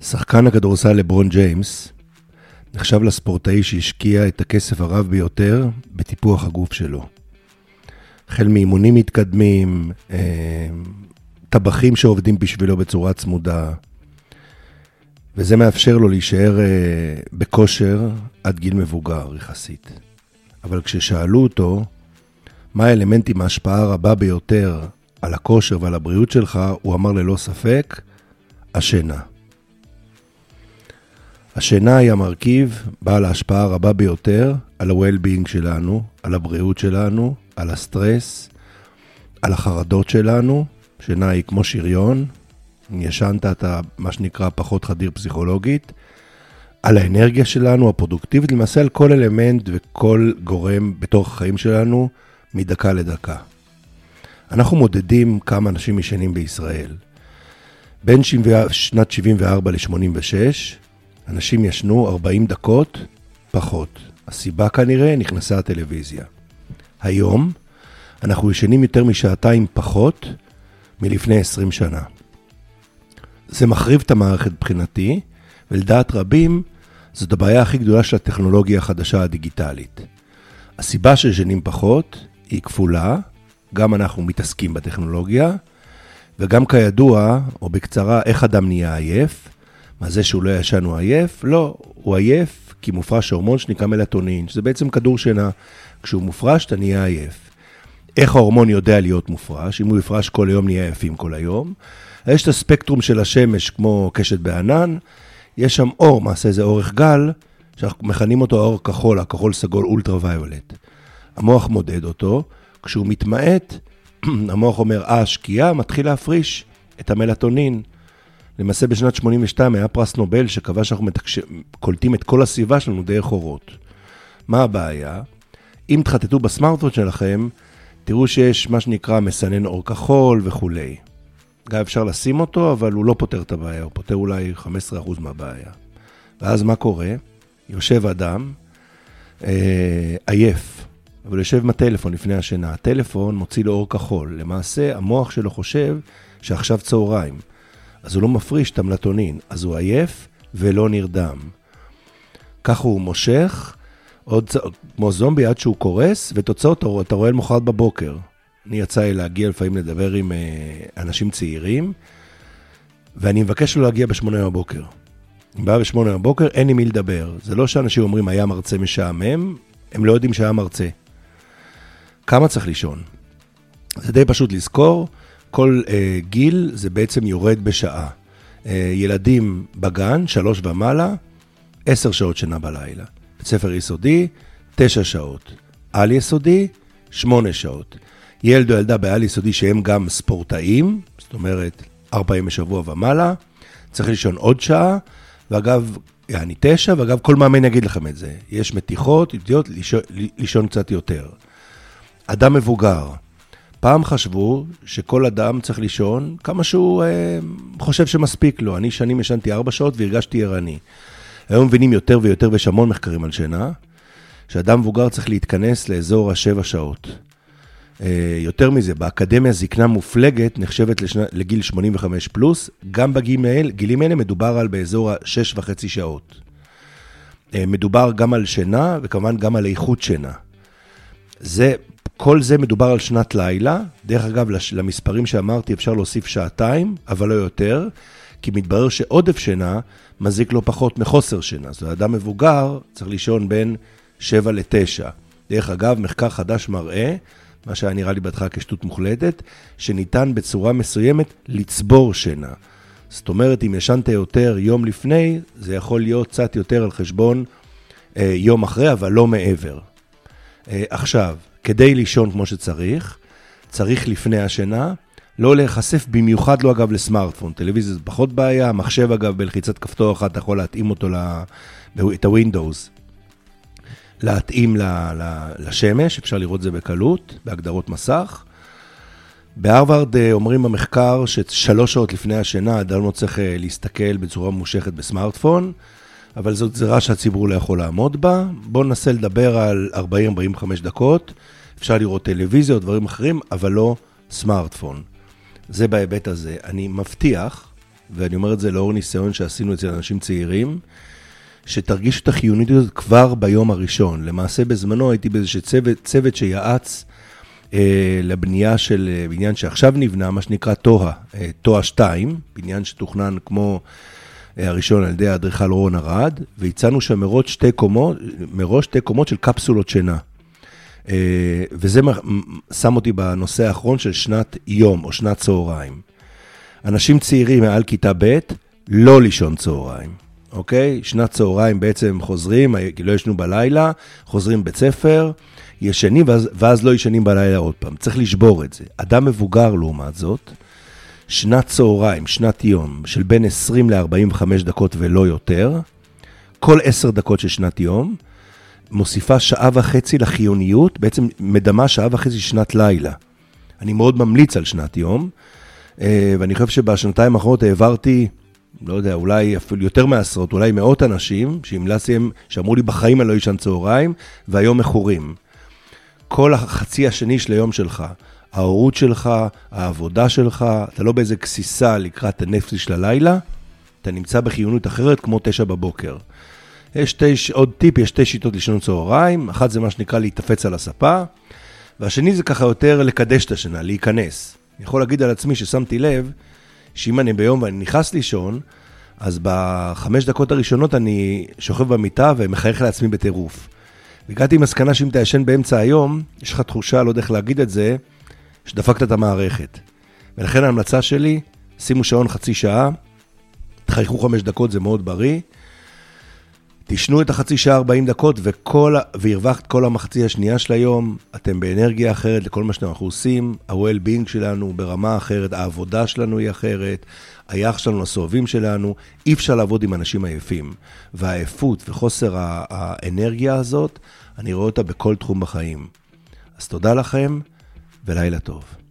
שחקן הכדורסל לברון ג'יימס נחשב לספורטאי שהשקיע את הכסף הרב ביותר בטיפוח הגוף שלו. החל מאימונים מתקדמים, אה, טבחים שעובדים בשבילו בצורה צמודה, וזה מאפשר לו להישאר אה, בכושר עד גיל מבוגר יחסית. אבל כששאלו אותו מה האלמנט עם ההשפעה הרבה ביותר על הכושר ועל הבריאות שלך, הוא אמר ללא ספק, השינה. השינה היא המרכיב בעל ההשפעה הרבה ביותר על ה-well-being שלנו, על הבריאות שלנו, על הסטרס, על החרדות שלנו. שינה היא כמו שריון, ישנת אתה מה שנקרא פחות חדיר פסיכולוגית, על האנרגיה שלנו, הפרודוקטיבית, למעשה על כל אלמנט וכל גורם בתוך החיים שלנו מדקה לדקה. אנחנו מודדים כמה אנשים ישנים בישראל. בין שנת 74 ל-86, אנשים ישנו 40 דקות פחות. הסיבה כנראה, נכנסה הטלוויזיה. היום, אנחנו ישנים יותר משעתיים פחות מלפני 20 שנה. זה מחריב את המערכת מבחינתי, ולדעת רבים, זאת הבעיה הכי גדולה של הטכנולוגיה החדשה הדיגיטלית. הסיבה שישנים פחות היא כפולה, גם אנחנו מתעסקים בטכנולוגיה, וגם כידוע, או בקצרה, איך אדם נהיה עייף. מה זה שהוא לא ישן הוא עייף? לא, הוא עייף כי מופרש הורמון שנקרא מלטונין, שזה בעצם כדור שינה. כשהוא מופרש אתה נהיה עייף. איך ההורמון יודע להיות מופרש? אם הוא יפרש כל היום נהיה עייפים כל היום. יש את הספקטרום של השמש כמו קשת בענן, יש שם אור, מעשה זה אורך גל, שאנחנו מכנים אותו האור כחול, הכחול סגול אולטרה ויולט. המוח מודד אותו, כשהוא מתמעט, המוח אומר, אה, שקיעה, מתחיל להפריש את המלטונין. למעשה בשנת 82 היה פרס נובל שקבע שאנחנו מתקש... קולטים את כל הסביבה שלנו דרך אורות. מה הבעיה? אם תחטטו בסמארטפון שלכם, תראו שיש מה שנקרא מסנן אור כחול וכולי. גם אפשר לשים אותו, אבל הוא לא פותר את הבעיה, הוא פותר אולי 15% מהבעיה. ואז מה קורה? יושב אדם אה, עייף, אבל יושב עם הטלפון לפני השינה. הטלפון מוציא לו אור כחול. למעשה, המוח שלו חושב שעכשיו צהריים. אז הוא לא מפריש את המלטונין, אז הוא עייף ולא נרדם. ככה הוא מושך, עוד כמו זומבי עד שהוא קורס, ותוצאות אתה רואה למחרת בבוקר. אני יצא לי להגיע לפעמים לדבר עם אה, אנשים צעירים, ואני מבקש לו להגיע בשמונה בבוקר. אם בא בשמונה בבוקר, אין עם מי לדבר. זה לא שאנשים אומרים, היה מרצה משעמם, הם לא יודעים שהיה מרצה. כמה צריך לישון? זה די פשוט לזכור, כל אה, גיל זה בעצם יורד בשעה. אה, ילדים בגן, שלוש ומעלה, עשר שעות שינה בלילה. בית ספר יסודי, תשע שעות. על יסודי, שמונה שעות. ילד או ילדה בעל יסודי שהם גם ספורטאים, זאת אומרת, ארבע ימים בשבוע ומעלה, צריך לישון עוד שעה, ואגב, יעני תשע, ואגב, כל מאמן יגיד לכם את זה. יש מתיחות, אידיוט, לישון, לישון קצת יותר. אדם מבוגר, פעם חשבו שכל אדם צריך לישון כמה שהוא אה, חושב שמספיק לו. אני שנים ישנתי ארבע שעות והרגשתי ערני. היום מבינים יותר ויותר, ויש המון מחקרים על שינה, שאדם מבוגר צריך להתכנס לאזור השבע שעות. אה, יותר מזה, באקדמיה זקנה מופלגת נחשבת לשנה, לגיל 85 פלוס, גם בגילים האלה מדובר על באזור השש וחצי שעות. אה, מדובר גם על שינה וכמובן גם על איכות שינה. זה, כל זה מדובר על שנת לילה. דרך אגב, למספרים שאמרתי אפשר להוסיף שעתיים, אבל לא יותר, כי מתברר שעודף שינה מזיק לו פחות מחוסר שינה. זאת אומרת, אדם מבוגר צריך לישון בין 7 ל-9. דרך אגב, מחקר חדש מראה מה שהיה נראה לי בהתחלה כשטות מוחלטת, שניתן בצורה מסוימת לצבור שינה. זאת אומרת, אם ישנת יותר יום לפני, זה יכול להיות קצת יותר על חשבון אה, יום אחרי, אבל לא מעבר. אה, עכשיו, כדי לישון כמו שצריך, צריך לפני השינה לא להיחשף, במיוחד לא אגב לסמארטפון. טלוויזיה זה פחות בעיה, מחשב אגב בלחיצת כפתור אחת אתה יכול להתאים אותו, ל... את ה-Windows להתאים לשמש, אפשר לראות זה בקלות, בהגדרות מסך. בהרווארד אה, אומרים במחקר ששלוש שעות לפני השינה אדם לא צריך אה, להסתכל בצורה ממושכת בסמארטפון, אבל זאת גזירה שהציבור לא יכול לעמוד בה. בואו ננסה לדבר על 40-45 דקות, אפשר לראות טלוויזיה או דברים אחרים, אבל לא סמארטפון. זה בהיבט הזה. אני מבטיח, ואני אומר את זה לאור ניסיון שעשינו אצל אנשים צעירים, שתרגישו את החיונית הזאת כבר ביום הראשון. למעשה בזמנו הייתי באיזשהו צוות, צוות שיעץ אה, לבנייה של אה, בניין שעכשיו נבנה, מה שנקרא טוהה, אה, טוהה 2, בניין שתוכנן כמו הראשון על ידי האדריכל רון ארד, והצענו שם מראש שתי קומות, מראש שתי קומות של קפסולות שינה. אה, וזה שם אותי בנושא האחרון של שנת יום או שנת צהריים. אנשים צעירים מעל כיתה ב', לא לישון צהריים, אוקיי? שנת צהריים בעצם חוזרים, לא ישנו בלילה, חוזרים בית ספר, ישנים ואז, ואז לא ישנים בלילה עוד פעם. צריך לשבור את זה. אדם מבוגר לעומת זאת, שנת צהריים, שנת יום, של בין 20 ל-45 דקות ולא יותר, כל 10 דקות של שנת יום, מוסיפה שעה וחצי לחיוניות, בעצם מדמה שעה וחצי שנת לילה. אני מאוד ממליץ על שנת יום, אה, ואני חושב שבשנתיים האחרונות העברתי, לא יודע, אולי אפילו יותר מעשרות, אולי מאות אנשים, שהמלצתי להם, שאמרו לי בחיים אני לא אשן צהריים, והיום מכורים. כל החצי השני של היום שלך, ההורות שלך, העבודה שלך, אתה לא באיזה גסיסה לקראת הנפש של הלילה, אתה נמצא בחיוניות אחרת כמו תשע בבוקר. יש שתי, עוד טיפ, יש שתי שיטות לישון צהריים, אחת זה מה שנקרא להתאפץ על הספה, והשני זה ככה יותר לקדש את השינה, להיכנס. אני יכול להגיד על עצמי ששמתי לב, שאם אני ביום ואני נכנס לישון, אז בחמש דקות הראשונות אני שוכב במיטה ומחייך לעצמי בטירוף. והגעתי עם מסקנה שאם אתה ישן באמצע היום, יש לך תחושה, לא יודע איך להגיד את זה, שדפקת את המערכת. ולכן ההמלצה שלי, שימו שעון חצי שעה, תחייכו חמש דקות, זה מאוד בריא. תשנו את החצי שעה 40 דקות וכל, והרווחת כל המחצי השנייה של היום, אתם באנרגיה אחרת לכל מה שאנחנו עושים, ה-well-being שלנו ברמה אחרת, העבודה שלנו היא אחרת, היחס שלנו לסובבים שלנו, אי אפשר לעבוד עם אנשים עייפים. והעייפות וחוסר האנרגיה הזאת, אני רואה אותה בכל תחום בחיים. אז תודה לכם ולילה טוב.